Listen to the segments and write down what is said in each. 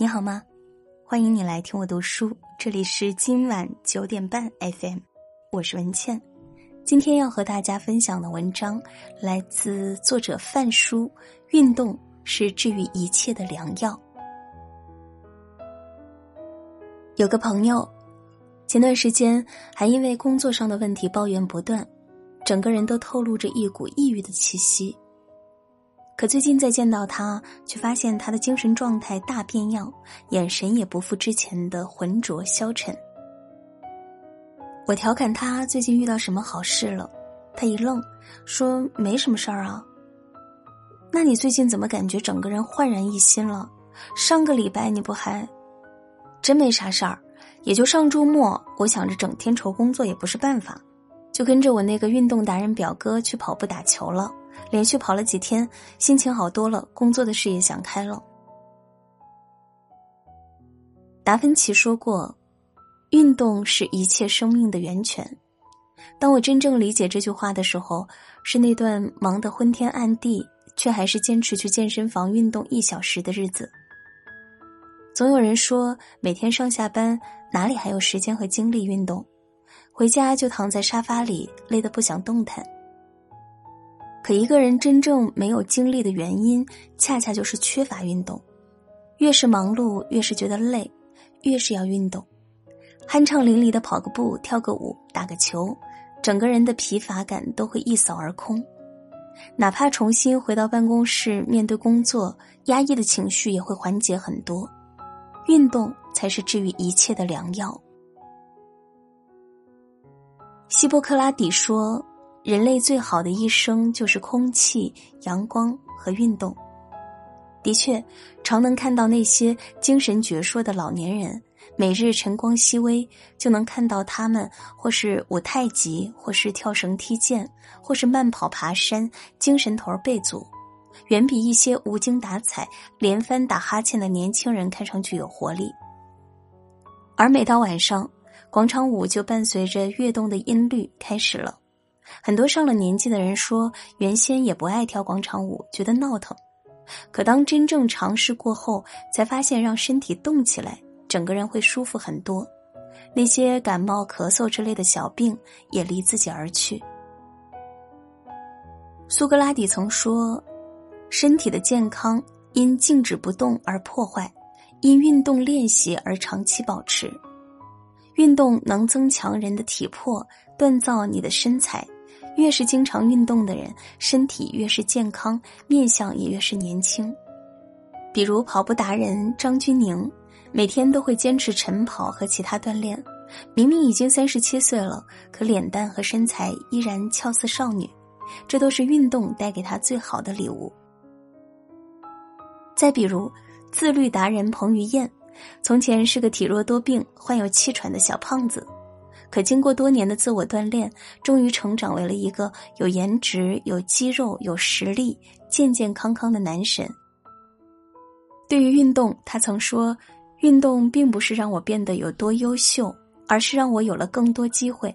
你好吗？欢迎你来听我读书，这里是今晚九点半 FM，我是文倩。今天要和大家分享的文章来自作者范叔，运动是治愈一切的良药。有个朋友，前段时间还因为工作上的问题抱怨不断，整个人都透露着一股抑郁的气息。可最近再见到他，却发现他的精神状态大变样，眼神也不复之前的浑浊消沉。我调侃他最近遇到什么好事了，他一愣，说没什么事儿啊。那你最近怎么感觉整个人焕然一新了？上个礼拜你不还？真没啥事儿，也就上周末，我想着整天愁工作也不是办法，就跟着我那个运动达人表哥去跑步打球了。连续跑了几天，心情好多了，工作的事也想开了。达芬奇说过：“运动是一切生命的源泉。”当我真正理解这句话的时候，是那段忙得昏天暗地，却还是坚持去健身房运动一小时的日子。总有人说，每天上下班哪里还有时间和精力运动？回家就躺在沙发里，累得不想动弹。可一个人真正没有精力的原因，恰恰就是缺乏运动。越是忙碌，越是觉得累，越是要运动，酣畅淋漓的跑个步、跳个舞、打个球，整个人的疲乏感都会一扫而空。哪怕重新回到办公室面对工作，压抑的情绪也会缓解很多。运动才是治愈一切的良药。希波克拉底说。人类最好的一生就是空气、阳光和运动。的确，常能看到那些精神矍铄的老年人，每日晨光熹微，就能看到他们或是舞太极，或是跳绳踢毽，或是慢跑爬山，精神头儿倍足，远比一些无精打采、连番打哈欠的年轻人看上去有活力。而每到晚上，广场舞就伴随着跃动的音律开始了。很多上了年纪的人说，原先也不爱跳广场舞，觉得闹腾。可当真正尝试过后，才发现让身体动起来，整个人会舒服很多。那些感冒、咳嗽之类的小病也离自己而去。苏格拉底曾说：“身体的健康因静止不动而破坏，因运动练习而长期保持。运动能增强人的体魄，锻造你的身材。”越是经常运动的人，身体越是健康，面相也越是年轻。比如跑步达人张钧宁，每天都会坚持晨跑和其他锻炼。明明已经三十七岁了，可脸蛋和身材依然俏似少女，这都是运动带给他最好的礼物。再比如自律达人彭于晏，从前是个体弱多病、患有气喘的小胖子。可经过多年的自我锻炼，终于成长为了一个有颜值、有肌肉、有实力、健健康康的男神。对于运动，他曾说：“运动并不是让我变得有多优秀，而是让我有了更多机会。”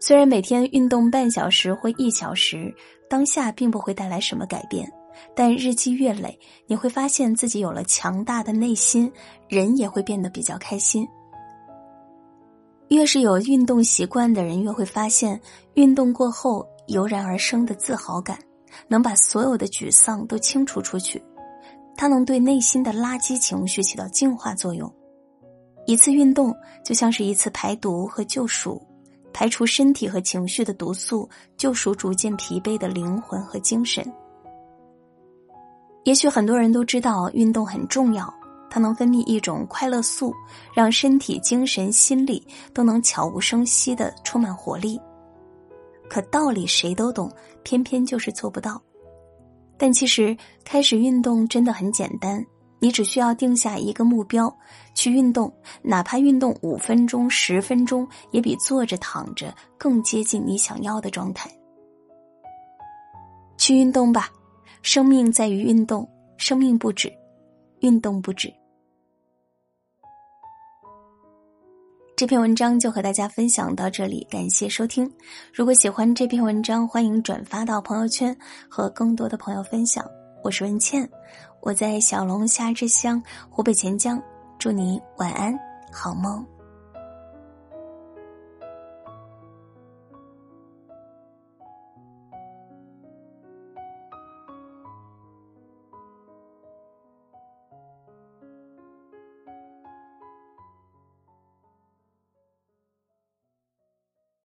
虽然每天运动半小时或一小时，当下并不会带来什么改变，但日积月累，你会发现自己有了强大的内心，人也会变得比较开心。越是有运动习惯的人，越会发现运动过后油然而生的自豪感，能把所有的沮丧都清除出去。它能对内心的垃圾情绪起到净化作用。一次运动就像是一次排毒和救赎，排除身体和情绪的毒素，救赎逐渐疲惫的灵魂和精神。也许很多人都知道运动很重要。它能分泌一种快乐素，让身体、精神、心理都能悄无声息的充满活力。可道理谁都懂，偏偏就是做不到。但其实开始运动真的很简单，你只需要定下一个目标去运动，哪怕运动五分钟、十分钟，也比坐着躺着更接近你想要的状态。去运动吧，生命在于运动，生命不止，运动不止。这篇文章就和大家分享到这里，感谢收听。如果喜欢这篇文章，欢迎转发到朋友圈和更多的朋友分享。我是文倩，我在小龙虾之乡湖北潜江，祝你晚安，好梦。